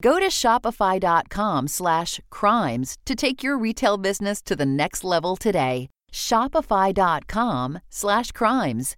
Go to shopify.com slash crimes to take your retail business to the next level today. Shopify.com slash crimes.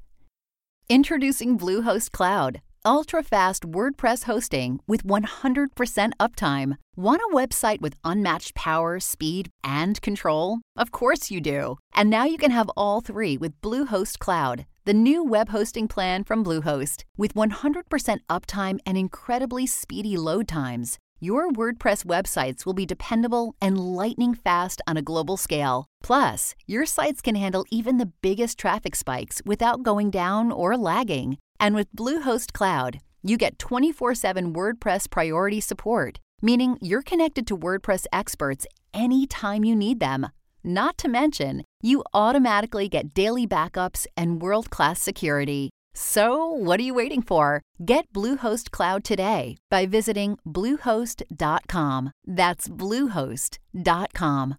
Introducing Bluehost Cloud, ultra-fast WordPress hosting with 100% uptime. Want a website with unmatched power, speed, and control? Of course you do. And now you can have all three with Bluehost Cloud, the new web hosting plan from Bluehost. With 100% uptime and incredibly speedy load times, your WordPress websites will be dependable and lightning fast on a global scale. Plus, your sites can handle even the biggest traffic spikes without going down or lagging. And with Bluehost Cloud, you get 24 7 WordPress priority support, meaning you're connected to WordPress experts anytime you need them. Not to mention, you automatically get daily backups and world class security. So, what are you waiting for? Get Bluehost Cloud today by visiting Bluehost.com. That's Bluehost.com.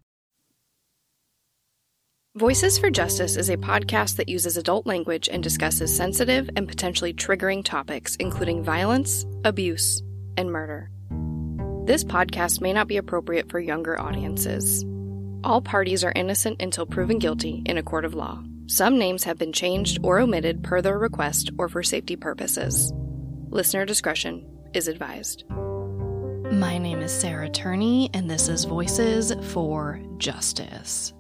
Voices for Justice is a podcast that uses adult language and discusses sensitive and potentially triggering topics, including violence, abuse, and murder. This podcast may not be appropriate for younger audiences. All parties are innocent until proven guilty in a court of law. Some names have been changed or omitted per their request or for safety purposes. Listener discretion is advised. My name is Sarah Turney, and this is Voices for Justice.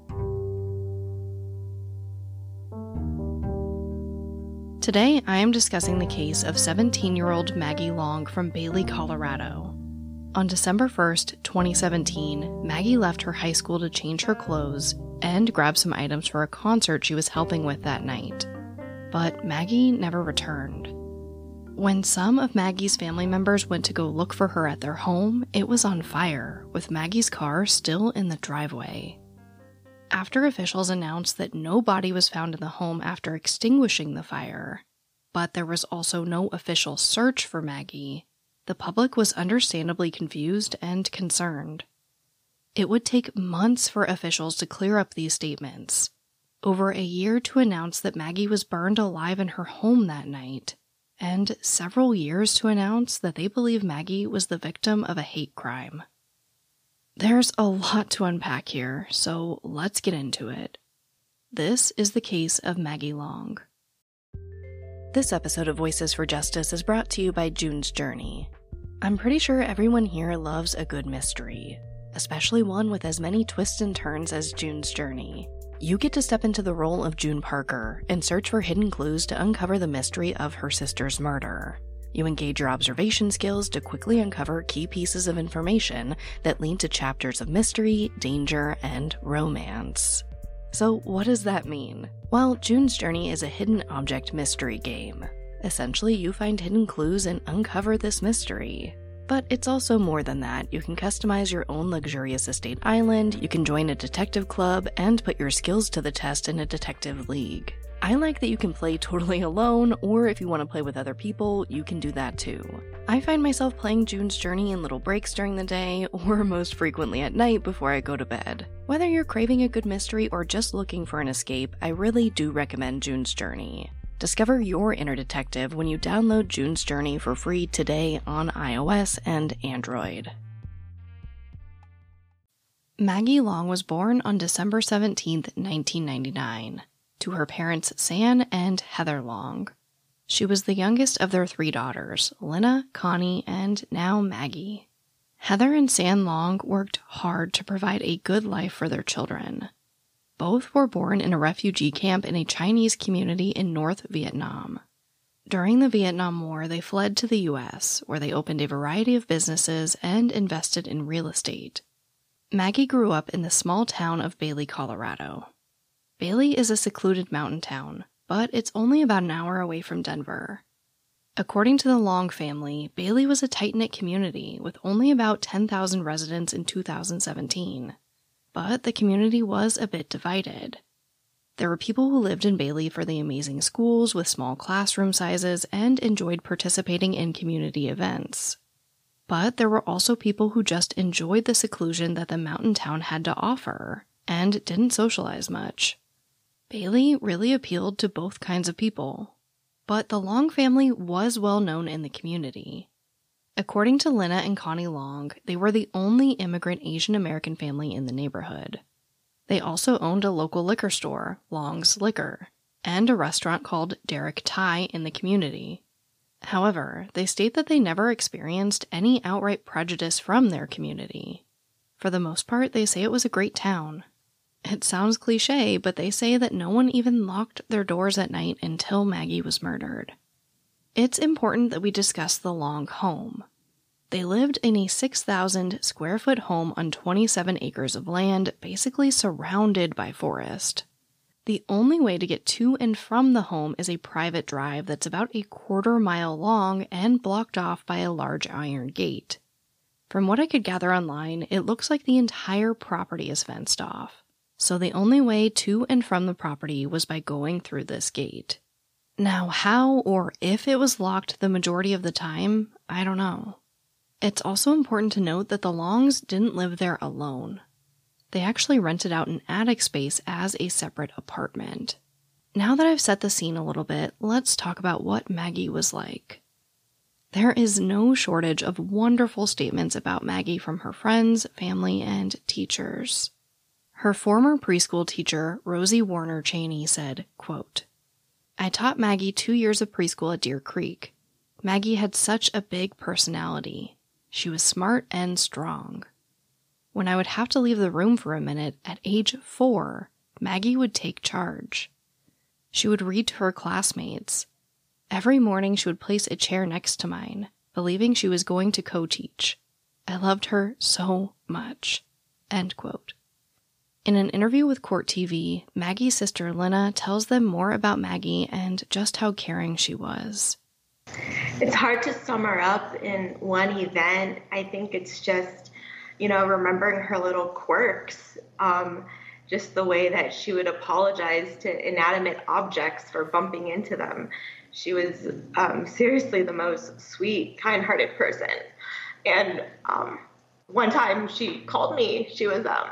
Today, I am discussing the case of 17 year old Maggie Long from Bailey, Colorado. On December 1st, 2017, Maggie left her high school to change her clothes and grab some items for a concert she was helping with that night. But Maggie never returned. When some of Maggie's family members went to go look for her at their home, it was on fire, with Maggie's car still in the driveway. After officials announced that no body was found in the home after extinguishing the fire, but there was also no official search for Maggie, the public was understandably confused and concerned. It would take months for officials to clear up these statements, over a year to announce that Maggie was burned alive in her home that night, and several years to announce that they believe Maggie was the victim of a hate crime. There's a lot to unpack here, so let's get into it. This is the case of Maggie Long. This episode of Voices for Justice is brought to you by June's Journey. I'm pretty sure everyone here loves a good mystery, especially one with as many twists and turns as June's Journey. You get to step into the role of June Parker and search for hidden clues to uncover the mystery of her sister's murder. You engage your observation skills to quickly uncover key pieces of information that lead to chapters of mystery, danger, and romance. So, what does that mean? Well, June's Journey is a hidden object mystery game. Essentially, you find hidden clues and uncover this mystery. But it's also more than that. You can customize your own luxurious estate island, you can join a detective club, and put your skills to the test in a detective league. I like that you can play totally alone, or if you want to play with other people, you can do that too. I find myself playing June's Journey in little breaks during the day, or most frequently at night before I go to bed. Whether you're craving a good mystery or just looking for an escape, I really do recommend June's Journey. Discover your inner detective when you download June's Journey for free today on iOS and Android. Maggie Long was born on December 17, 1999, to her parents San and Heather Long. She was the youngest of their three daughters, Lena, Connie, and now Maggie. Heather and San Long worked hard to provide a good life for their children. Both were born in a refugee camp in a Chinese community in North Vietnam. During the Vietnam War, they fled to the US, where they opened a variety of businesses and invested in real estate. Maggie grew up in the small town of Bailey, Colorado. Bailey is a secluded mountain town, but it's only about an hour away from Denver. According to the Long family, Bailey was a tight knit community with only about 10,000 residents in 2017. But the community was a bit divided. There were people who lived in Bailey for the amazing schools with small classroom sizes and enjoyed participating in community events. But there were also people who just enjoyed the seclusion that the mountain town had to offer and didn't socialize much. Bailey really appealed to both kinds of people. But the Long family was well known in the community. According to Lena and Connie Long, they were the only immigrant Asian American family in the neighborhood. They also owned a local liquor store, Long's Liquor, and a restaurant called Derek Thai in the community. However, they state that they never experienced any outright prejudice from their community. For the most part, they say it was a great town, it sounds cliche, but they say that no one even locked their doors at night until Maggie was murdered. It's important that we discuss the Long home. They lived in a 6,000 square foot home on 27 acres of land, basically surrounded by forest. The only way to get to and from the home is a private drive that's about a quarter mile long and blocked off by a large iron gate. From what I could gather online, it looks like the entire property is fenced off so the only way to and from the property was by going through this gate. Now, how or if it was locked the majority of the time, I don't know. It's also important to note that the Longs didn't live there alone. They actually rented out an attic space as a separate apartment. Now that I've set the scene a little bit, let's talk about what Maggie was like. There is no shortage of wonderful statements about Maggie from her friends, family, and teachers. Her former preschool teacher, Rosie Warner Cheney, said, quote, I taught Maggie two years of preschool at Deer Creek. Maggie had such a big personality. She was smart and strong. When I would have to leave the room for a minute at age four, Maggie would take charge. She would read to her classmates. Every morning she would place a chair next to mine, believing she was going to co teach. I loved her so much. End quote. In an interview with Court TV, Maggie's sister Lena tells them more about Maggie and just how caring she was. It's hard to sum her up in one event. I think it's just, you know, remembering her little quirks, um, just the way that she would apologize to inanimate objects for bumping into them. She was um, seriously the most sweet, kind hearted person. And um, one time she called me, she was um,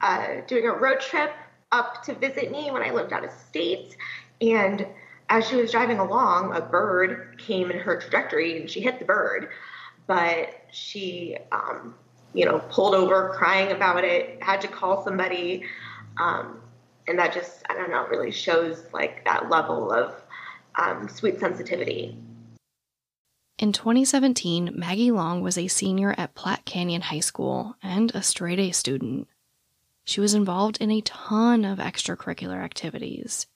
uh, doing a road trip up to visit me when I lived out of state. And as she was driving along, a bird came in her trajectory and she hit the bird. But she, um, you know, pulled over crying about it, had to call somebody. Um, and that just, I don't know, really shows like that level of um, sweet sensitivity. In 2017, Maggie Long was a senior at Platte Canyon High School and a straight A student. She was involved in a ton of extracurricular activities.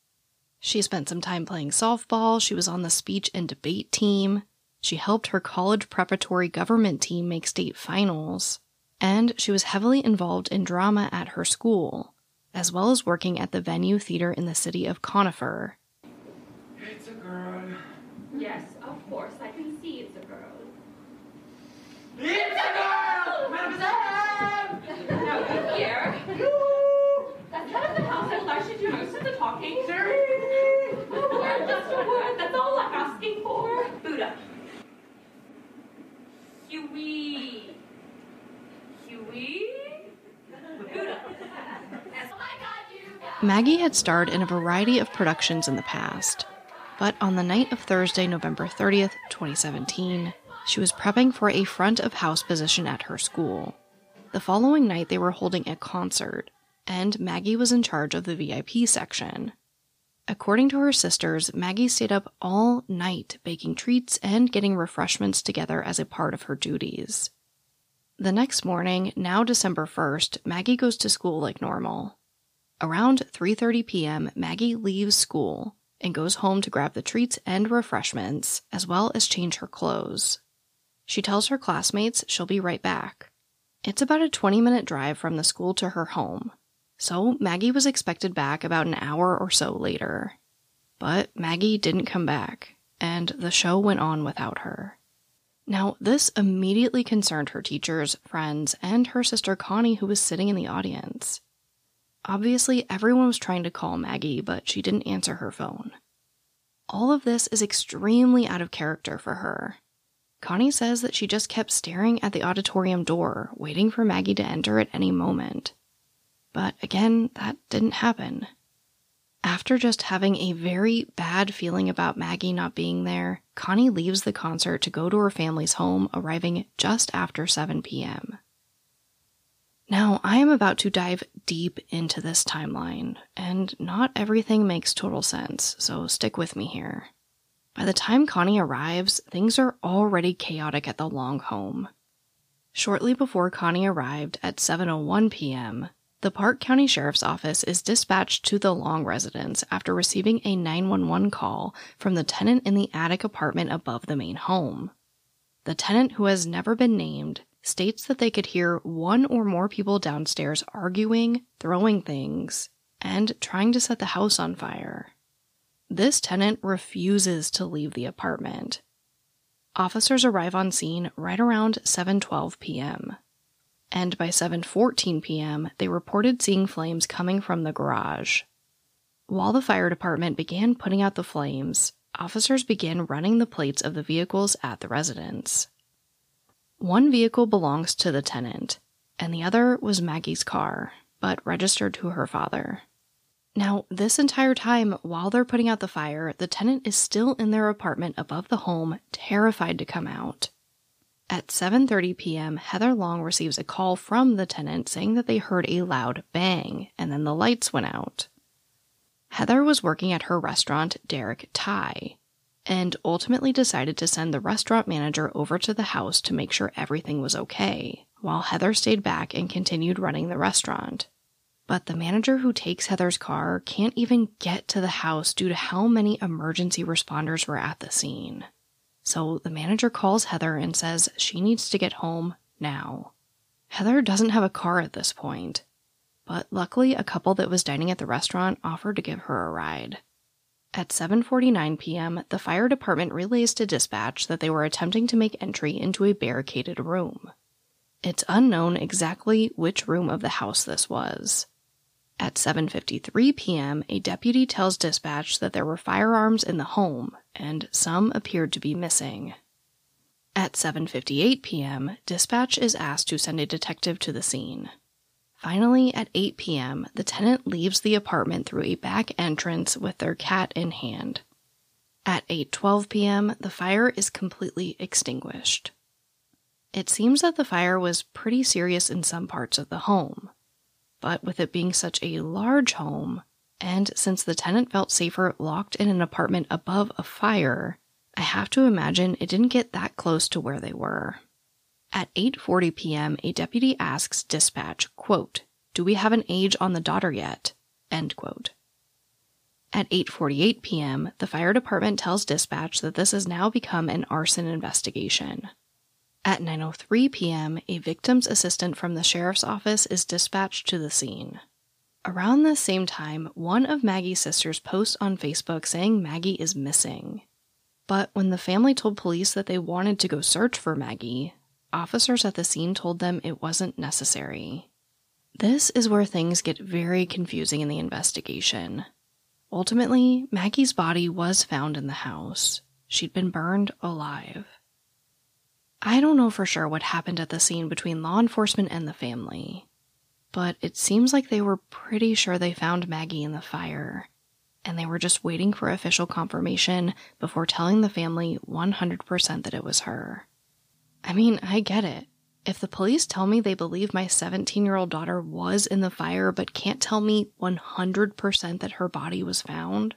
She spent some time playing softball, she was on the speech and debate team, she helped her college preparatory government team make state finals, and she was heavily involved in drama at her school, as well as working at the venue theater in the city of Conifer. It's a girl. Yes, of course, I can see it's a girl. It's a girl! Mademoiselle! Now, you here. That's head of the household. I should do most of the talking. A word, just a word. That's all I'm asking for. Buddha. Huey. Huey? Buddha. Maggie had starred in a variety of productions in the past. But on the night of Thursday, November 30th, 2017, she was prepping for a front of house position at her school. The following night, they were holding a concert, and Maggie was in charge of the VIP section. According to her sisters, Maggie stayed up all night baking treats and getting refreshments together as a part of her duties. The next morning, now December 1st, Maggie goes to school like normal. Around 3:30 p.m., Maggie leaves school and goes home to grab the treats and refreshments as well as change her clothes. She tells her classmates she'll be right back. It's about a 20-minute drive from the school to her home. So Maggie was expected back about an hour or so later. But Maggie didn't come back, and the show went on without her. Now, this immediately concerned her teachers, friends, and her sister Connie, who was sitting in the audience. Obviously, everyone was trying to call Maggie, but she didn't answer her phone. All of this is extremely out of character for her. Connie says that she just kept staring at the auditorium door, waiting for Maggie to enter at any moment. But again, that didn't happen. After just having a very bad feeling about Maggie not being there, Connie leaves the concert to go to her family's home, arriving just after 7 p.m. Now, I am about to dive deep into this timeline, and not everything makes total sense, so stick with me here. By the time Connie arrives, things are already chaotic at the Long home. Shortly before Connie arrived at 7:01 p.m., the Park County Sheriff's Office is dispatched to the Long residence after receiving a 911 call from the tenant in the attic apartment above the main home. The tenant, who has never been named, states that they could hear one or more people downstairs arguing, throwing things, and trying to set the house on fire. This tenant refuses to leave the apartment. Officers arrive on scene right around 7:12 p.m. And by 7:14 p.m., they reported seeing flames coming from the garage. While the fire department began putting out the flames, officers began running the plates of the vehicles at the residence. One vehicle belongs to the tenant, and the other was Maggie's car, but registered to her father. Now, this entire time, while they're putting out the fire, the tenant is still in their apartment above the home, terrified to come out. At 7:30 p.m., Heather Long receives a call from the tenant saying that they heard a loud bang and then the lights went out. Heather was working at her restaurant, Derek Thai, and ultimately decided to send the restaurant manager over to the house to make sure everything was okay, while Heather stayed back and continued running the restaurant. But the manager who takes Heather's car can't even get to the house due to how many emergency responders were at the scene. So the manager calls Heather and says she needs to get home now. Heather doesn't have a car at this point, but luckily a couple that was dining at the restaurant offered to give her a ride. At 7:49 p.m., the fire department relays to dispatch that they were attempting to make entry into a barricaded room. It's unknown exactly which room of the house this was. At 7:53 p.m., a deputy tells dispatch that there were firearms in the home and some appeared to be missing. At 7:58 p.m., dispatch is asked to send a detective to the scene. Finally, at 8 p.m., the tenant leaves the apartment through a back entrance with their cat in hand. At 8:12 p.m., the fire is completely extinguished. It seems that the fire was pretty serious in some parts of the home, but with it being such a large home, and since the tenant felt safer locked in an apartment above a fire, I have to imagine it didn't get that close to where they were. At 8:40 p.m., a deputy asks dispatch, quote, "Do we have an age on the daughter yet?" End quote. At 8:48 p.m., the fire department tells dispatch that this has now become an arson investigation. At 9:03 p.m., a victim's assistant from the sheriff's office is dispatched to the scene. Around the same time, one of Maggie's sisters posts on Facebook saying Maggie is missing. But when the family told police that they wanted to go search for Maggie, officers at the scene told them it wasn't necessary. This is where things get very confusing in the investigation. Ultimately, Maggie's body was found in the house. She'd been burned alive. I don't know for sure what happened at the scene between law enforcement and the family, but it seems like they were pretty sure they found Maggie in the fire. and they were just waiting for official confirmation before telling the family 100% that it was her. I mean, I get it. If the police tell me they believe my 17 year old daughter was in the fire but can't tell me 100% that her body was found,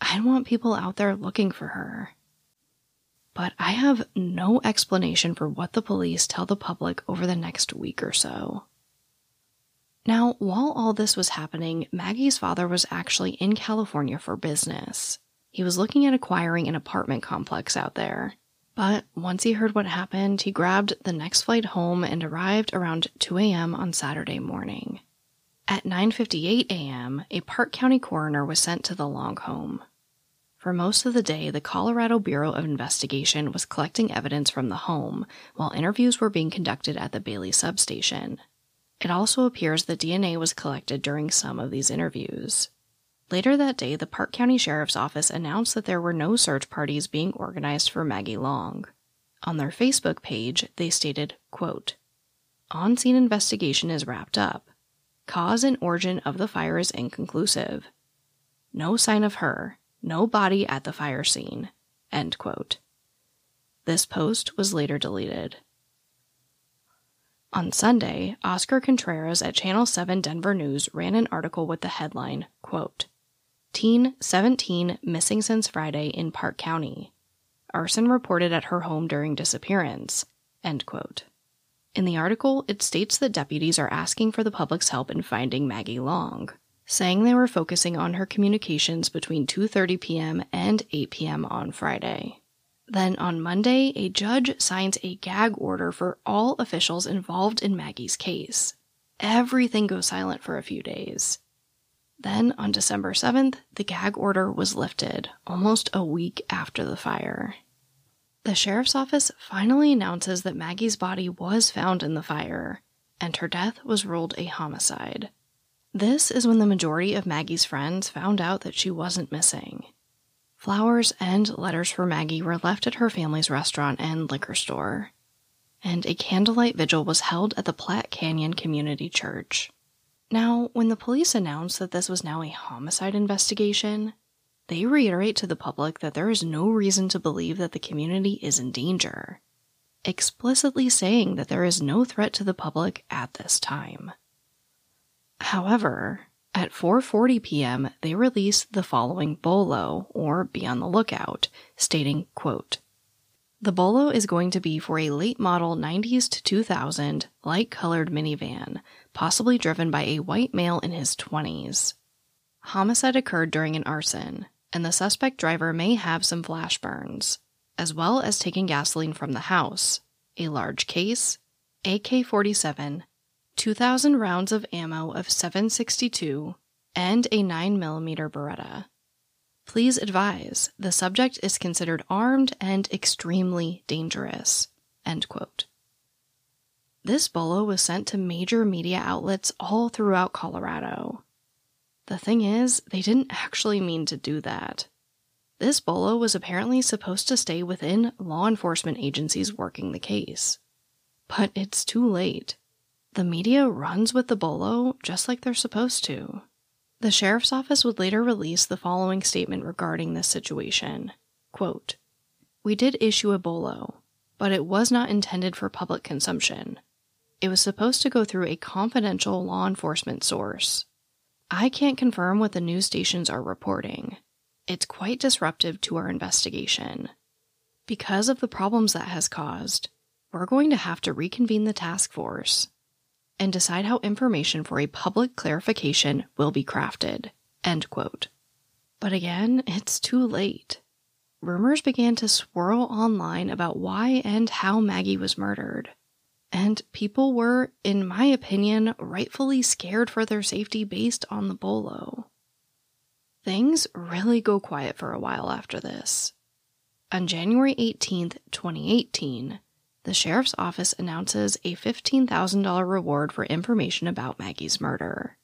I want people out there looking for her. But I have no explanation for what the police tell the public over the next week or so. Now, while all this was happening, Maggie's father was actually in California for business. He was looking at acquiring an apartment complex out there. But once he heard what happened, he grabbed the next flight home and arrived around 2 a.m. on Saturday morning. At 9:58 a.m., a Park County coroner was sent to the Long home. For most of the day, the Colorado Bureau of Investigation was collecting evidence from the home, while interviews were being conducted at the Bailey substation. It also appears that DNA was collected during some of these interviews. Later that day, the Park County Sheriff's Office announced that there were no search parties being organized for Maggie Long. On their Facebook page, they stated, quote, On scene investigation is wrapped up. Cause and origin of the fire is inconclusive. No sign of her, no body at the fire scene. End quote. This post was later deleted. On Sunday, Oscar Contreras at Channel 7 Denver News ran an article with the headline, quote, Teen 17 missing since Friday in Park County. Arson reported at her home during disappearance. End quote. In the article, it states that deputies are asking for the public's help in finding Maggie Long, saying they were focusing on her communications between 2:30 p.m. and 8 p.m. on Friday. Then on Monday, a judge signs a gag order for all officials involved in Maggie's case. Everything goes silent for a few days. Then, on December 7th, the gag order was lifted, almost a week after the fire. The sheriff's office finally announces that Maggie's body was found in the fire, and her death was ruled a homicide. This is when the majority of Maggie's friends found out that she wasn't missing. Flowers and letters for Maggie were left at her family's restaurant and liquor store, and a candlelight vigil was held at the Platte Canyon Community Church. Now, when the police announced that this was now a homicide investigation, they reiterate to the public that there is no reason to believe that the community is in danger, explicitly saying that there is no threat to the public at this time. However, at 4:40 p.m., they released the following bolo or be on the lookout, stating, quote, the bolo is going to be for a late model 90s to 2000 light colored minivan, possibly driven by a white male in his 20s. Homicide occurred during an arson, and the suspect driver may have some flash burns, as well as taking gasoline from the house, a large case, AK 47, 2,000 rounds of ammo of 762, and a 9mm Beretta. Please advise the subject is considered armed and extremely dangerous. This bolo was sent to major media outlets all throughout Colorado. The thing is, they didn't actually mean to do that. This bolo was apparently supposed to stay within law enforcement agencies working the case. But it's too late. The media runs with the bolo just like they're supposed to. The sheriff's office would later release the following statement regarding this situation. Quote, We did issue a bolo, but it was not intended for public consumption. It was supposed to go through a confidential law enforcement source. I can't confirm what the news stations are reporting. It's quite disruptive to our investigation. Because of the problems that has caused, we're going to have to reconvene the task force and decide how information for a public clarification will be crafted. End quote. But again, it's too late. Rumors began to swirl online about why and how Maggie was murdered. And people were, in my opinion, rightfully scared for their safety based on the bolo. Things really go quiet for a while after this. On January 18, 2018, the sheriff's office announces a $15,000 reward for information about Maggie's murder.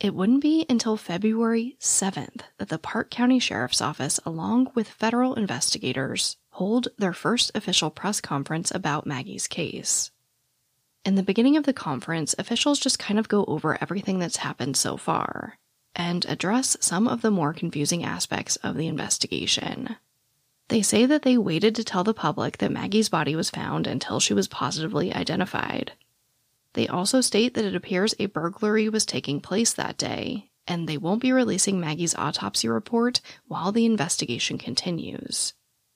It wouldn't be until February 7th that the Park County Sheriff's Office, along with federal investigators, hold their first official press conference about Maggie's case. In the beginning of the conference, officials just kind of go over everything that's happened so far. and address some of the more confusing aspects of the investigation. They say that they waited to tell the public that Maggie's body was found until she was positively identified. They also state that it appears a burglary was taking place that day, and they won't be releasing Maggie's autopsy report while the investigation continues.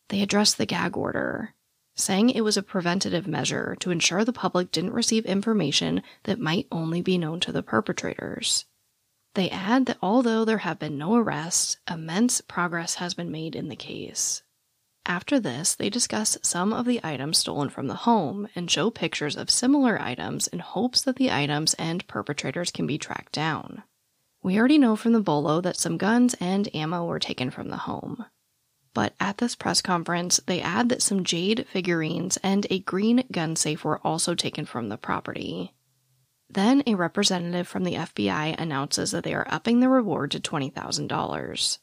They address the gag order, saying it was a preventative measure to ensure the public didn't receive information that might only be known to the perpetrators. They add that although there have been no arrests, immense progress has been made in the case. After this, they discuss some of the items stolen from the home and show pictures of similar items in hopes that the items and perpetrators can be tracked down. We already know from the bolo that some guns and ammo were taken from the home. But at this press conference, they add that some jade figurines and a green gun safe were also taken from the property. Then a representative from the FBI announces that they are upping the reward to $20,000.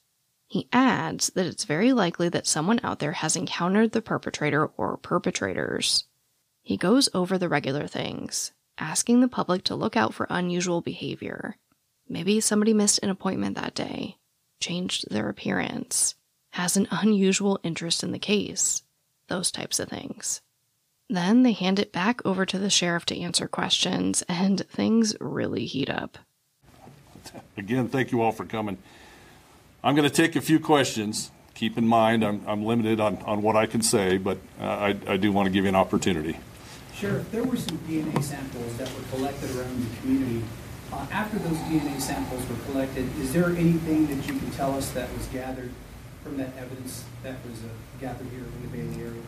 He adds that it's very likely that someone out there has encountered the perpetrator or perpetrators. He goes over the regular things, asking the public to look out for unusual behavior. Maybe somebody missed an appointment that day, changed their appearance, has an unusual interest in the case, those types of things. Then they hand it back over to the sheriff to answer questions, and things really heat up. Again, thank you all for coming. I'm going to take a few questions. Keep in mind, I'm, I'm limited on, on what I can say, but uh, I, I do want to give you an opportunity. Sheriff, there were some DNA samples that were collected around the community. Uh, after those DNA samples were collected, is there anything that you can tell us that was gathered from that evidence that was uh, gathered here in the Bailey area?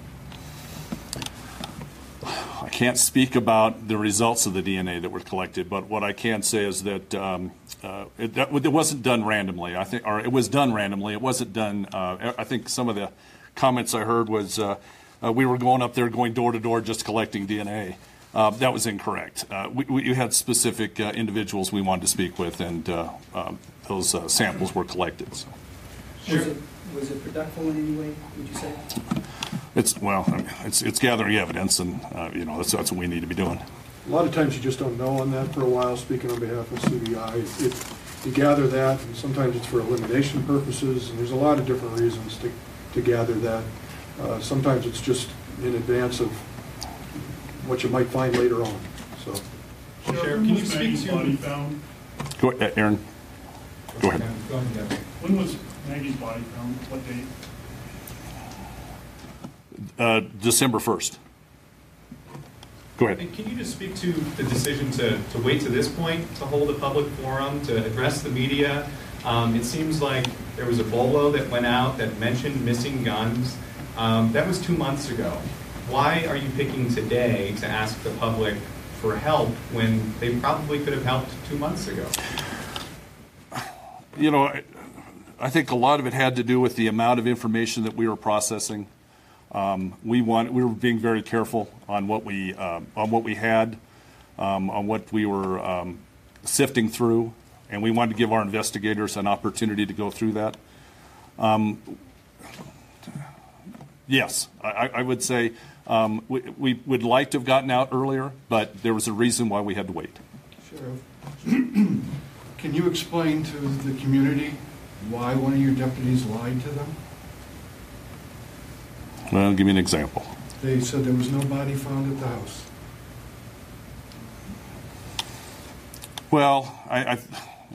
I can't speak about the results of the DNA that were collected, but what I can say is that um, uh, it, that, it wasn't done randomly. I think, or it was done randomly. It wasn't done. Uh, I think some of the comments I heard was uh, uh we were going up there, going door to door, just collecting DNA. Uh, that was incorrect. Uh, we, we, had specific individuals we wanted to speak with, and um, those samples were collected. So. Was, it, was it productive in any way? Would you say? It's well, I mean, it's it's gathering evidence, and uh, you know that's that's what we need to be doing. A lot of times you just don't know on that for a while. Speaking on behalf of CBI, it, you gather that, and sometimes it's for elimination purposes, and there's a lot of different reasons to to gather that. Uh, sometimes it's just in advance of what you might find later on. So, Sheriff, can you speak to body found? Go, uh, Aaron. Go ahead. When was Maggie's body found? What date? Uh, December 1st. Go ahead. And can you just speak to the decision to, to wait to this point to hold a public forum, to address the media? Um, it seems like there was a bolo that went out that mentioned missing guns. Um, that was two months ago. Why are you picking today to ask the public for help when they probably could have helped two months ago? You know, I think a lot of it had to do with the amount of information that we were processing. Um, we want we were being very careful on what we uh, on what we had, um, on what we were um, sifting through, and we wanted to give our investigators an opportunity to go through that. Yes, I, would say we, would like to have gotten out earlier, but there was a reason why we had to wait. Sheriff, can you explain to the community why one of your deputies lied to them? Well, give me an example. They said there was no body found at the house. Well, I, I,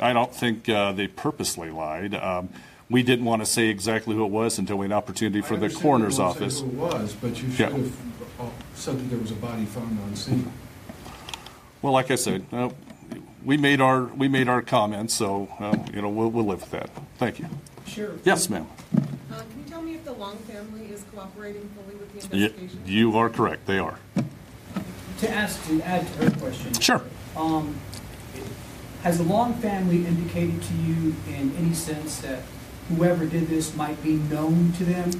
I don't think uh, they purposely lied. Um, we didn't want to say exactly who it was until we had an opportunity for the coroner's you office. Say who it was, but you should yeah. have uh, said that there was a body found on scene. Well, like I said, uh, we made our we made our comments, so uh, you know we'll, we'll live with that. Thank you. Sure. Yes, ma'am. Uh, can you tell me if the Long family is cooperating fully with the investigation? Y- you are correct. They are. To ask to add to her question. Sure. Um, has the Long family indicated to you in any sense that whoever did this might be known to them?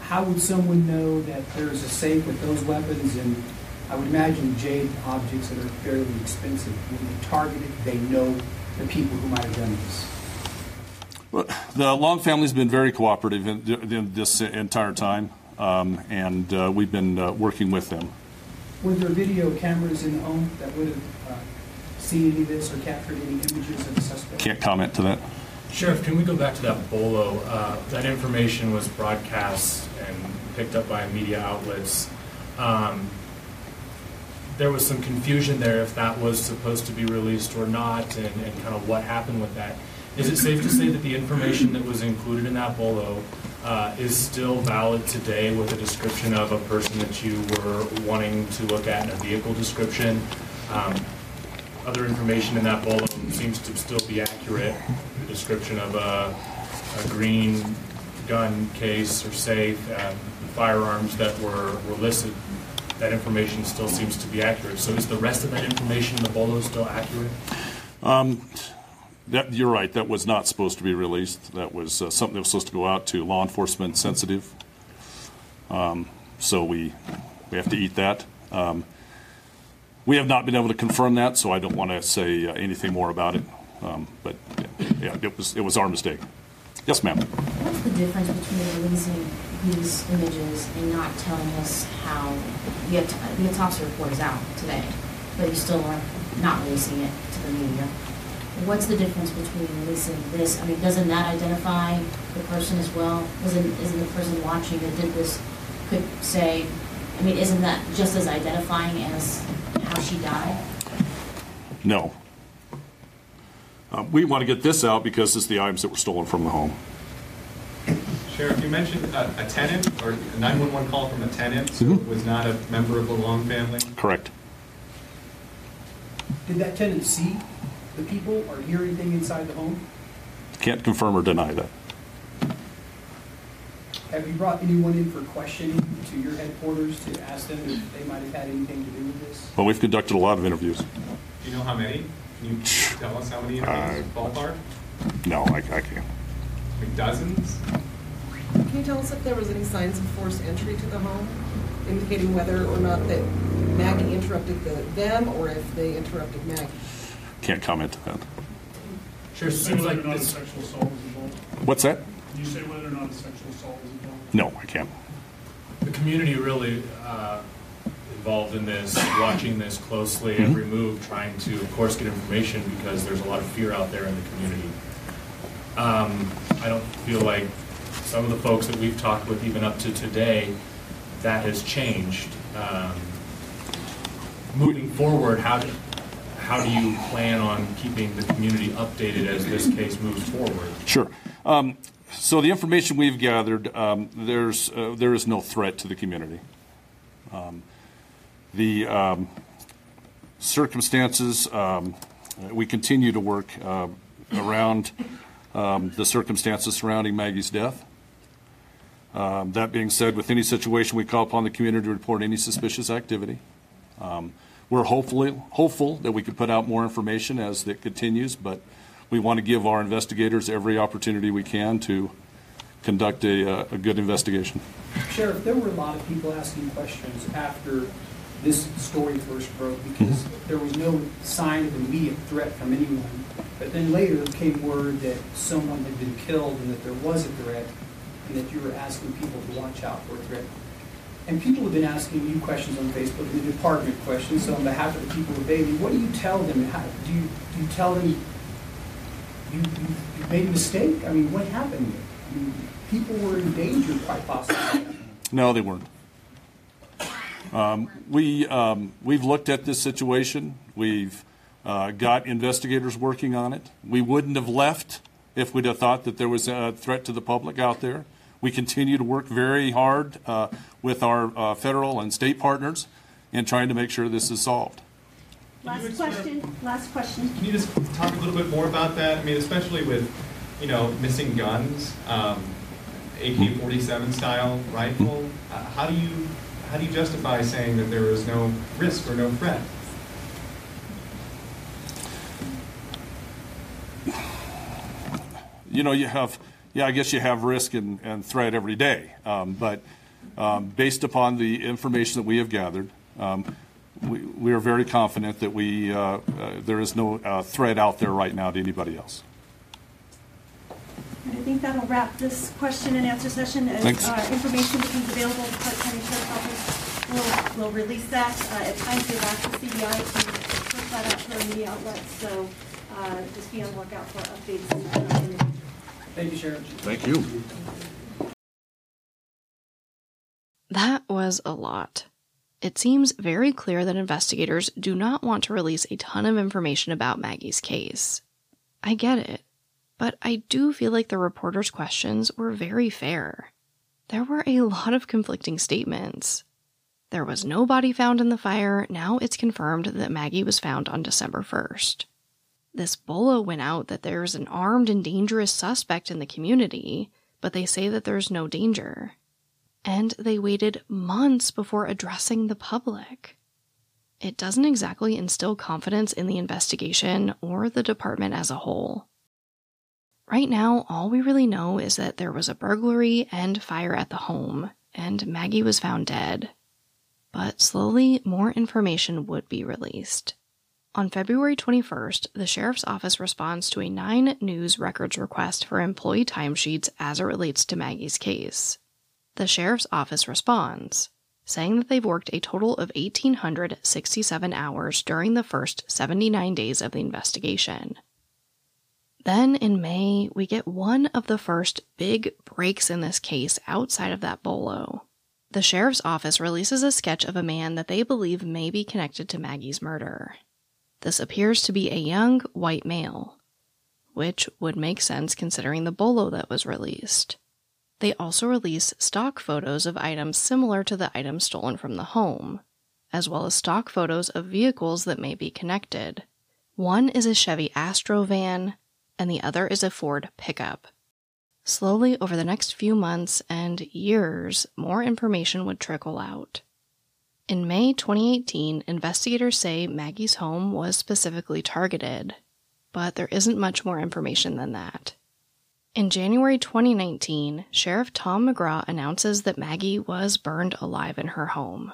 How would someone know that there's a safe with those weapons and I would imagine jade objects that are fairly expensive, when they target it, they know the people who might have done this? Well, the Long family's been very cooperative in, in this entire time, um, and uh, we've been uh, working with them. Were there video cameras in the home that would have uh, seen any of this or captured any images of the suspect? Can't comment to that. Sheriff, can we go back to that bolo? Uh, That information was broadcast and picked up by media outlets. Um, There was some confusion there if that was supposed to be released or not, and and kind of what happened with that. Is it safe to say that the information that was included in that bolo uh, is still valid today with a description of a person that you were wanting to look at in a vehicle description? Um, other information in that bolo seems to still be accurate. The description of a, a green gun case or safe, the firearms that were, were listed, that information still seems to be accurate. So is the rest of that information in the bolo still accurate? Um, that, you're right, that was not supposed to be released. That was uh, something that was supposed to go out to law enforcement sensitive. Um, so we, we have to eat that. Um, we have not been able to confirm that, so I don't want to say uh, anything more about it. Um, but yeah, it was, it was our mistake. Yes, ma'am. What's the difference between releasing these images and not telling us how, the the autopsy report is out today, but you still are not releasing it to the media? What's the difference between releasing this, I mean, doesn't that identify the person as well? Isn't, isn't the person watching that did this could say, I mean, isn't that just as identifying as how she died? No. Uh, we want to get this out because it's the items that were stolen from the home. Sheriff, you mentioned a a tenant or a 911 call from a tenant, so Mhm. it was not a member of the Long family? Correct. Did that tenant see the people are hear anything inside the home? Can't confirm or deny that. Have you brought anyone in for questioning to your headquarters to ask them if they might have had anything to do with this? Well, we've conducted a lot of interviews. Do you know how many? Can you tell us how many interviews, uh, ballpark? No, I, I can't. Like dozens? Can you tell us if there was any signs of forced entry to the home, indicating whether or not that Maggie interrupted the, them, or if they interrupted Maggie? Can't comment to that. Sure. it Say seems whether like or not a this, sexual assault was involved. What's that? Can you say whether or not a sexual assault was involved? No, I can't. the community really uh, involved in this, watching this closely, every move, trying to, of course, get information because there's a lot of fear out there in the community. Um, I don't feel like some of the folks that we've talked with, even up to today, that has changed. Um, Moving forward, how do, how do you plan on keeping the community updated as this case moves forward? Sure. Um, so the information we've gathered, um, there's uh, there is no threat to the community. Um, the um, circumstances um, we continue to work uh, around um, the circumstances surrounding Maggie's death. That being said, with any situation, we call upon the community to report any suspicious activity. Um, we're hopefully hopeful that we can put out more information as it continues, but we want to give our investigators every opportunity we can to conduct a, uh, a good investigation. Sheriff, there were a lot of people asking questions after this story first broke because there was no sign of immediate threat from anyone. But then later came word that someone had been killed and that there was a threat and that you were asking people to watch out for a threat. And people have been asking you questions on Facebook, the department questions. So on behalf of the people of Bailey, what do you tell them? How, do, you, do you tell them you, you, you made a mistake? I mean, what happened? I mean, people were in danger, quite possibly. No, they weren't. Um, we um, we've looked at this situation. We've uh, got investigators working on it. We wouldn't have left if we'd have thought that there was a threat to the public out there. We continue to work very hard uh, with our uh, federal and state partners in trying to make sure this is solved. Last question, last question. Can you just talk a little bit more about that? I mean, especially with, you know, missing guns, um, AK-47 style rifle. Uh, how do you how do you justify saying that there is no risk or no threat? you know, you have, yeah, I guess you have risk and, and threat every day. Um, but um, based upon the information that we have gathered, um, we, we are very confident that we, uh, uh, there is no uh, threat out there right now to anybody else. I think that'll wrap this question and answer session. As Thanks. uh, information becomes available, the Park County Sheriff's Office will, will release that uh, at times they've asked the CBI to that out to our media outlets, so uh, just be on the lookout for updates in that document. Thank you, Sheriff. Thank you. That was a lot. It seems very clear that investigators do not want to release a ton of information about Maggie's case. I get it, but I do feel like the reporter's questions were very fair. There were a lot of conflicting statements. There was no body found in the fire, now it's confirmed that Maggie was found on December 1st. This bolo went out that there's an armed and dangerous suspect in the community, but they say that there's no danger and they waited months before addressing the public. It doesn't exactly instill confidence in the investigation or the department as a whole. Right now, all we really know is that there was a burglary and fire at the home, and Maggie was found dead. But slowly, more information would be released. On February 21st, the sheriff's office responds to a Nine News records request for employee timesheets as it relates to Maggie's case. The sheriff's office responds, saying that they've worked a total of 1,867 hours during the first 79 days of the investigation. Then in May, we get one of the first big breaks in this case outside of that bolo. The sheriff's office releases a sketch of a man that they believe may be connected to Maggie's murder. This appears to be a young white male, which would make sense considering the bolo that was released. They also release stock photos of items similar to the items stolen from the home, as well as stock photos of vehicles that may be connected. One is a Chevy Astro van, and the other is a Ford pickup. Slowly, over the next few months and years, more information would trickle out. In May 2018, investigators say Maggie's home was specifically targeted, but there isn't much more information than that. In January 2019, Sheriff Tom McGraw announces that Maggie was burned alive in her home.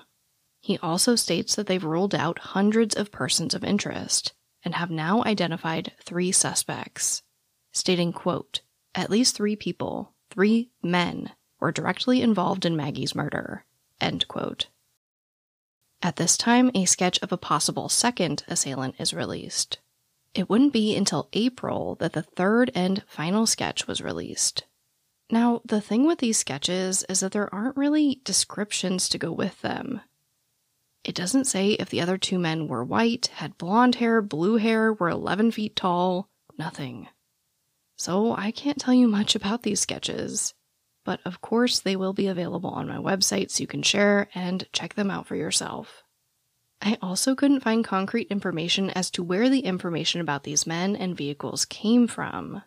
He also states that they've ruled out hundreds of persons of interest and have now identified three suspects, stating, quote, at least three people, three men, were directly involved in Maggie's murder, end quote. At this time, a sketch of a possible second assailant is released. It wouldn't be until April that the third and final sketch was released. Now, the thing with these sketches is that there aren't really descriptions to go with them. It doesn't say if the other two men were white, had blonde hair, blue hair, were 11 feet tall, nothing. So I can't tell you much about these sketches. But of course, they will be available on my website so you can share and check them out for yourself. I also couldn't find concrete information as to where the information about these men and vehicles came from.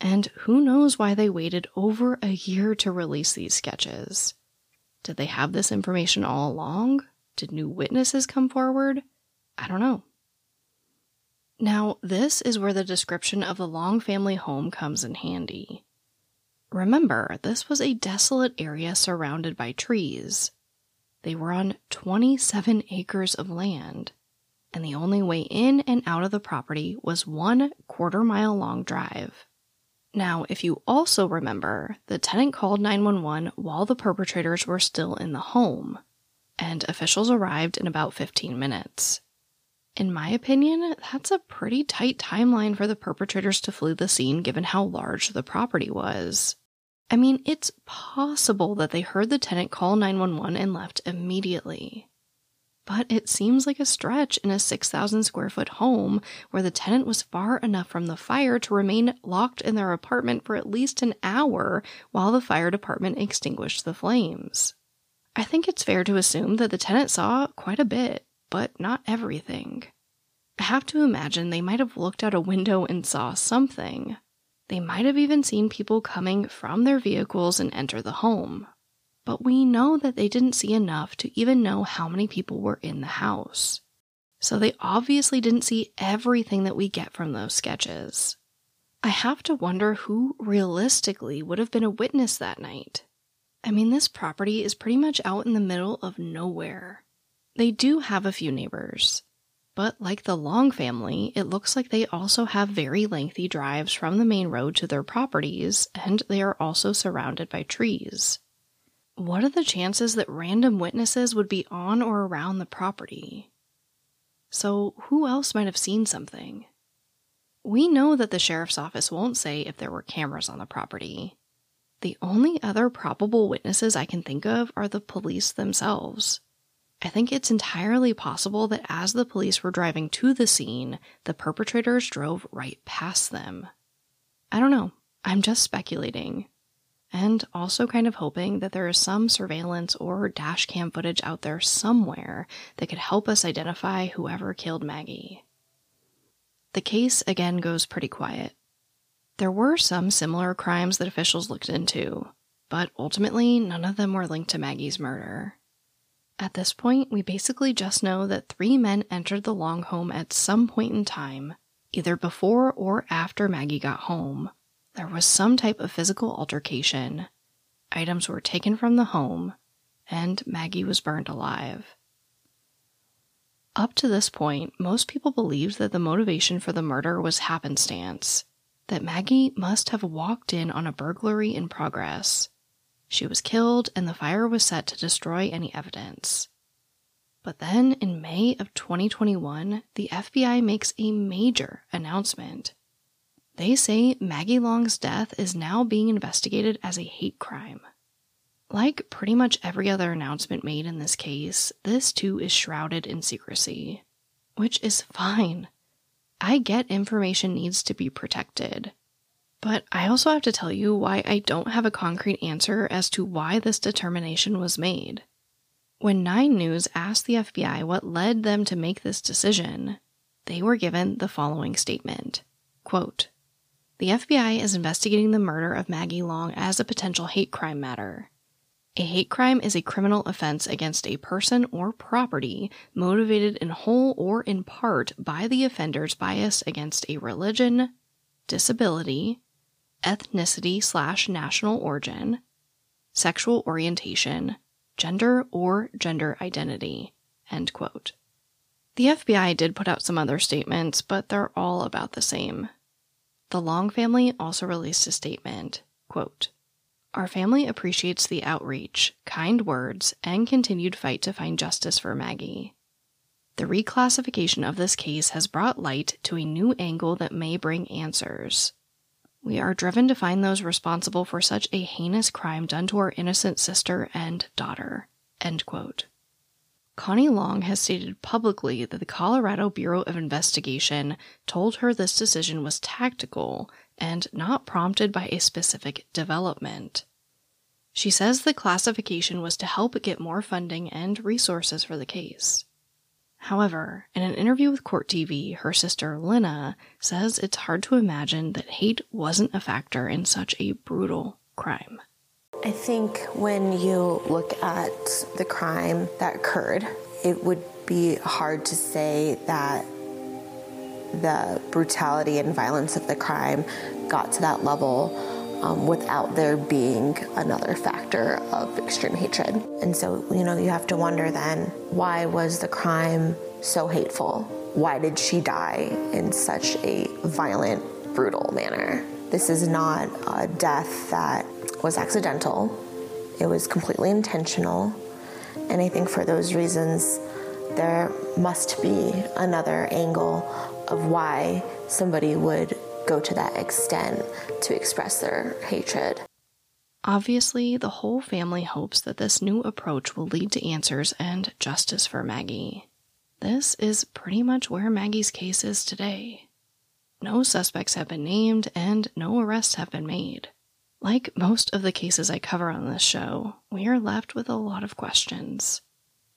And who knows why they waited over a year to release these sketches? Did they have this information all along? Did new witnesses come forward? I don't know. Now, this is where the description of the Long family home comes in handy. Remember, this was a desolate area surrounded by trees. They were on 27 acres of land, and the only way in and out of the property was one quarter mile long drive. Now, if you also remember, the tenant called 911 while the perpetrators were still in the home, and officials arrived in about 15 minutes. In my opinion, that's a pretty tight timeline for the perpetrators to flee the scene given how large the property was. I mean, it's possible that they heard the tenant call 911 and left immediately. But it seems like a stretch in a 6,000 square foot home where the tenant was far enough from the fire to remain locked in their apartment for at least an hour while the fire department extinguished the flames. I think it's fair to assume that the tenant saw quite a bit, but not everything. I have to imagine they might have looked out a window and saw something, they might have even seen people coming from their vehicles and enter the home. But we know that they didn't see enough to even know how many people were in the house. So they obviously didn't see everything that we get from those sketches. I have to wonder who realistically would have been a witness that night. I mean, this property is pretty much out in the middle of nowhere. They do have a few neighbors, but like the Long family, it looks like they also have very lengthy drives from the main road to their properties, and they are also surrounded by trees. What are the chances that random witnesses would be on or around the property? So, who else might have seen something? We know that the sheriff's office won't say if there were cameras on the property. The only other probable witnesses I can think of are the police themselves. I think it's entirely possible that as the police were driving to the scene, the perpetrators drove right past them. I don't know. I'm just speculating. And also kind of hoping that there is some surveillance or dash cam footage out there somewhere that could help us identify whoever killed Maggie. The case again goes pretty quiet. There were some similar crimes that officials looked into, but ultimately none of them were linked to Maggie's murder. At this point, we basically just know that three men entered the Long home at some point in time, either before or after Maggie got home. There was some type of physical altercation. Items were taken from the home, and Maggie was burned alive. Up to this point, most people believed that the motivation for the murder was happenstance, that Maggie must have walked in on a burglary in progress. She was killed, and the fire was set to destroy any evidence. But then, in May of 2021, the FBI makes a major announcement. They say Maggie Long's death is now being investigated as a hate crime. Like pretty much every other announcement made in this case, this too is shrouded in secrecy, which is fine. I get information needs to be protected. But I also have to tell you why I don't have a concrete answer as to why this determination was made. When Nine News asked the FBI what led them to make this decision, they were given the following statement Quote, The FBI is investigating the murder of Maggie Long as a potential hate crime matter. A hate crime is a criminal offense against a person or property motivated in whole or in part by the offender's bias against a religion, disability, ethnicity slash national origin, sexual orientation, gender or gender identity. End quote. The FBI did put out some other statements, but they're all about the same. The Long family also released a statement, quote, our family appreciates the outreach, kind words, and continued fight to find justice for Maggie. The reclassification of this case has brought light to a new angle that may bring answers. We are driven to find those responsible for such a heinous crime done to our innocent sister and daughter. End quote. Connie Long has stated publicly that the Colorado Bureau of Investigation told her this decision was tactical and not prompted by a specific development. She says the classification was to help get more funding and resources for the case. However, in an interview with Court TV, her sister Lena says it's hard to imagine that hate wasn't a factor in such a brutal crime. I think when you look at the crime that occurred, it would be hard to say that the brutality and violence of the crime got to that level um, without there being another factor of extreme hatred. And so, you know, you have to wonder then why was the crime so hateful? Why did she die in such a violent, brutal manner? This is not a death that was accidental, it was completely intentional. And I think for those reasons, there must be another angle of why somebody would go to that extent to express their hatred. Obviously, the whole family hopes that this new approach will lead to answers and justice for Maggie. This is pretty much where Maggie's case is today. No suspects have been named and no arrests have been made. Like most of the cases I cover on this show, we are left with a lot of questions.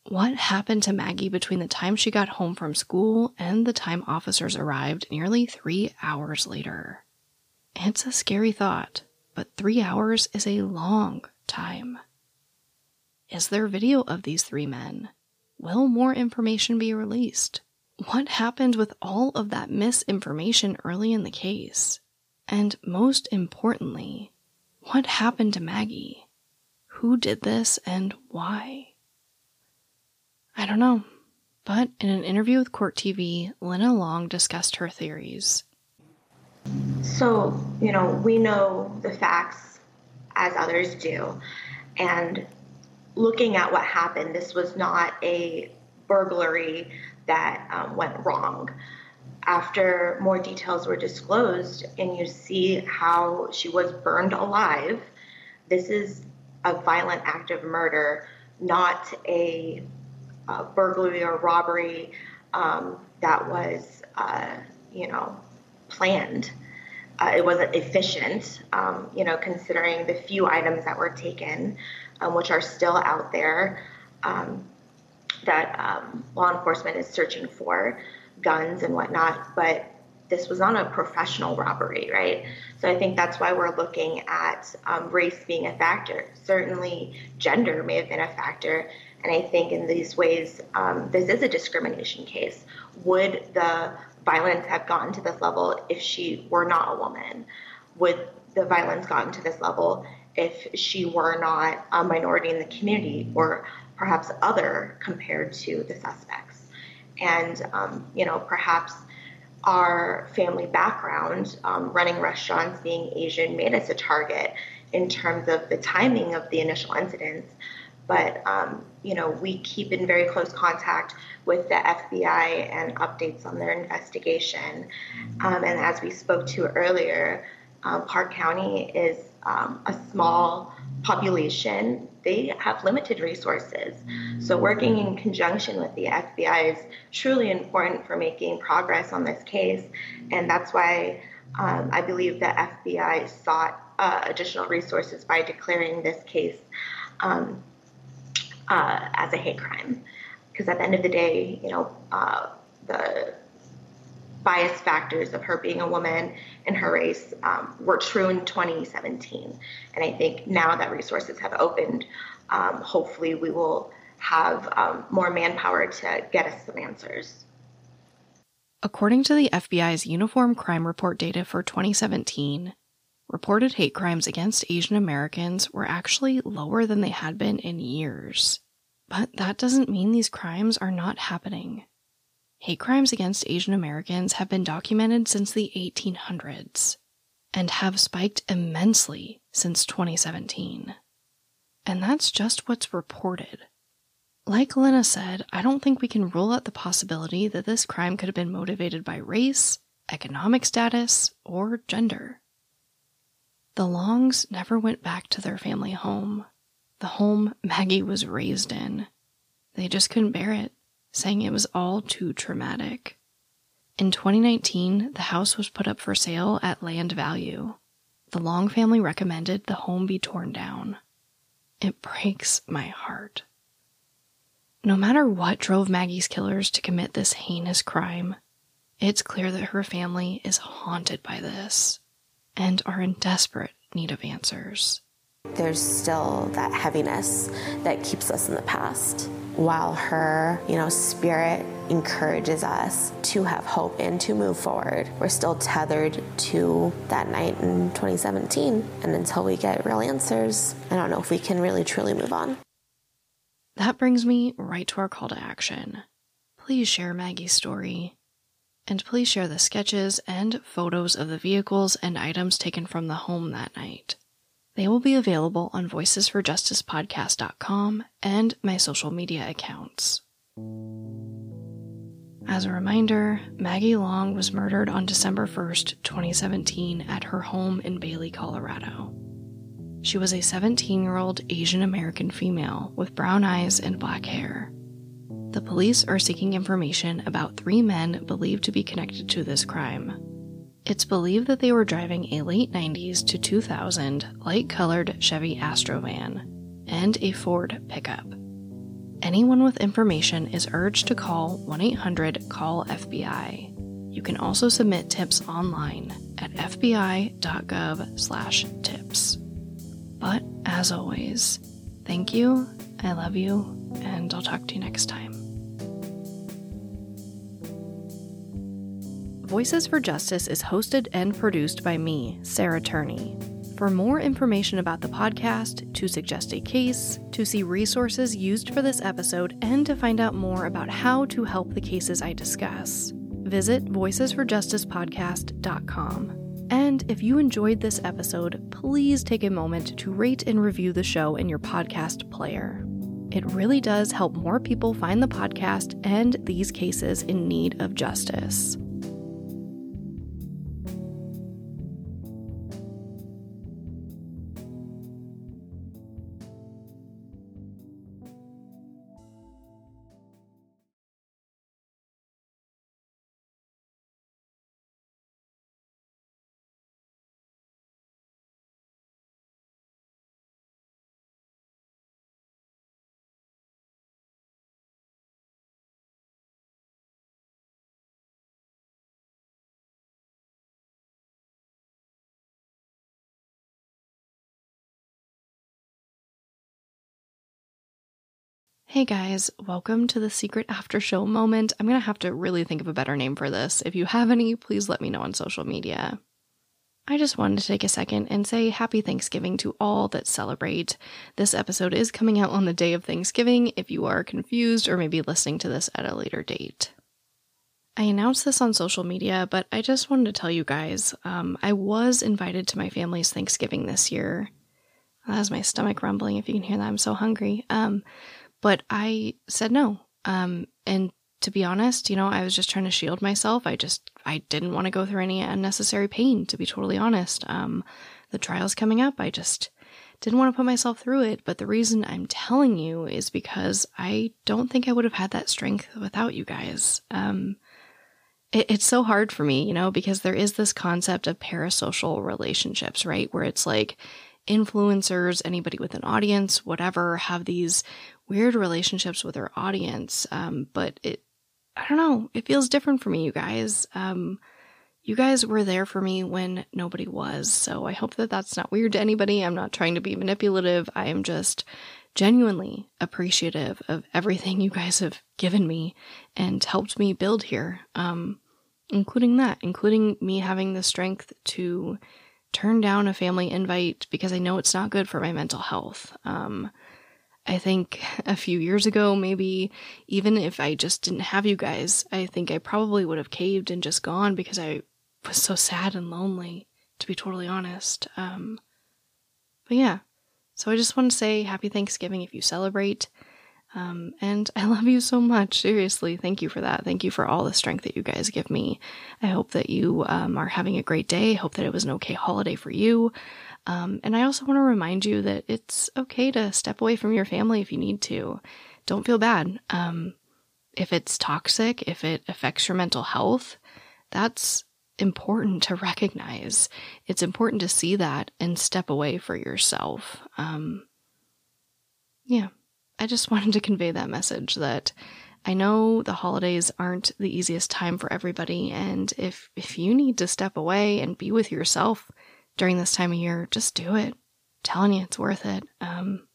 What happened to Maggie between the time she got home from school and the time officers arrived nearly three hours later? It's a scary thought, but three hours is a long time. Is there video of these three men? Will more information be released? What happened with all of that misinformation early in the case? And most importantly, what happened to Maggie? Who did this and why? I don't know. But in an interview with Court TV, Lena Long discussed her theories. So, you know, we know the facts as others do. And looking at what happened, this was not a burglary that um, went wrong. After more details were disclosed, and you see how she was burned alive, this is a violent act of murder, not a, a burglary or robbery um, that was, uh, you know, planned. Uh, it wasn't efficient, um, you know, considering the few items that were taken, um, which are still out there um, that um, law enforcement is searching for, guns and whatnot. But this was not a professional robbery, right? So I think that's why we're looking at um, race being a factor. Certainly, gender may have been a factor. And I think in these ways, um, this is a discrimination case. Would the violence have gotten to this level if she were not a woman? Would the violence gotten to this level if she were not a minority in the community or perhaps other compared to the suspects? And, um, you know, perhaps our family background, um, running restaurants, being Asian, made us a target in terms of the timing of the initial incidents. But, um, you know, we keep in very close contact with the FBI and updates on their investigation. Um, and as we spoke to earlier, um, Park County is um, a small population. They have limited resources. So, working in conjunction with the FBI is truly important for making progress on this case. And that's why um, I believe the FBI sought uh, additional resources by declaring this case um, uh, as a hate crime. Because at the end of the day, you know, uh, the bias factors of her being a woman and her race um, were true in 2017. And I think now that resources have opened, um, hopefully we will have um, more manpower to get us some answers. According to the FBI's Uniform Crime Report data for 2017, reported hate crimes against Asian Americans were actually lower than they had been in years. But that doesn't mean these crimes are not happening. Hate crimes against Asian Americans have been documented since the 1800s and have spiked immensely since 2017. And that's just what's reported. Like Lena said, I don't think we can rule out the possibility that this crime could have been motivated by race, economic status, or gender. The Longs never went back to their family home, the home Maggie was raised in. They just couldn't bear it, saying it was all too traumatic. In 2019, the house was put up for sale at land value. The Long family recommended the home be torn down. It breaks my heart. No matter what drove Maggie's killers to commit this heinous crime, it's clear that her family is haunted by this and are in desperate need of answers. There's still that heaviness that keeps us in the past. While her, you know, spirit encourages us to have hope and to move forward, we're still tethered to that night in 2017. And until we get real answers, I don't know if we can really truly move on. That brings me right to our call to action. Please share Maggie's story. And please share the sketches and photos of the vehicles and items taken from the home that night. They will be available on voicesforjusticepodcast.com and my social media accounts. As a reminder, Maggie Long was murdered on December 1st, 2017, at her home in Bailey, Colorado. She was a 17 year old Asian American female with brown eyes and black hair. The police are seeking information about three men believed to be connected to this crime. It's believed that they were driving a late 90s to 2000 light colored Chevy Astro van and a Ford pickup. Anyone with information is urged to call 1 800 CALL FBI. You can also submit tips online at fbi.gov/tips. But as always, thank you, I love you, and I'll talk to you next time. Voices for Justice is hosted and produced by me, Sarah Turney. For more information about the podcast, to suggest a case, to see resources used for this episode, and to find out more about how to help the cases I discuss, visit voicesforjusticepodcast.com. And if you enjoyed this episode, please take a moment to rate and review the show in your podcast player. It really does help more people find the podcast and these cases in need of justice. Hey guys, welcome to the secret after show moment. I'm to have to really think of a better name for this. If you have any, please let me know on social media. I just wanted to take a second and say happy Thanksgiving to all that celebrate. This episode is coming out on the day of Thanksgiving if you are confused or maybe listening to this at a later date. I announced this on social media, but I just wanted to tell you guys um, I was invited to my family's Thanksgiving this year. That That's my stomach rumbling if you can hear that. I'm so hungry. Um, but I said no. Um, and to be honest, you know, I was just trying to shield myself. I just, I didn't want to go through any unnecessary pain, to be totally honest. Um, the trial's coming up. I just didn't want to put myself through it. But the reason I'm telling you is because I don't think I would have had that strength without you guys. Um, it, it's so hard for me, you know, because there is this concept of parasocial relationships, right? Where it's like, influencers, anybody with an audience, whatever, have these weird relationships with their audience. Um, but it, I don't know, it feels different for me, you guys. Um, you guys were there for me when nobody was. So I hope that that's not weird to anybody. I'm not trying to be manipulative. I am just genuinely appreciative of everything you guys have given me and helped me build here. Um, including that, including me having the strength to turn down a family invite because I know it's not good for my mental health. Um, I think a few years ago, maybe even if I just didn't have you guys, I think I probably would have caved and just gone because I was so sad and lonely, to be totally honest. Um, but yeah, so I just want to say happy Thanksgiving if you celebrate. Um, and I love you so much. Seriously, thank you for that. Thank you for all the strength that you guys give me. I hope that you um, are having a great day. I hope that it was an okay holiday for you. Um, and I also want to remind you that it's okay to step away from your family if you need to. Don't feel bad. Um, if it's toxic, if it affects your mental health, that's important to recognize. It's important to see that and step away for yourself. Um, yeah, I just wanted to convey that message that I know the holidays aren't the easiest time for everybody, and if if you need to step away and be with yourself, during this time of year, just do it. I'm telling you, it's worth it. Um,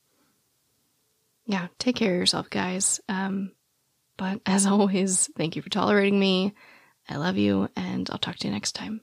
yeah, take care of yourself, guys. Um, but as always, thank you for tolerating me. I love you, and I'll talk to you next time.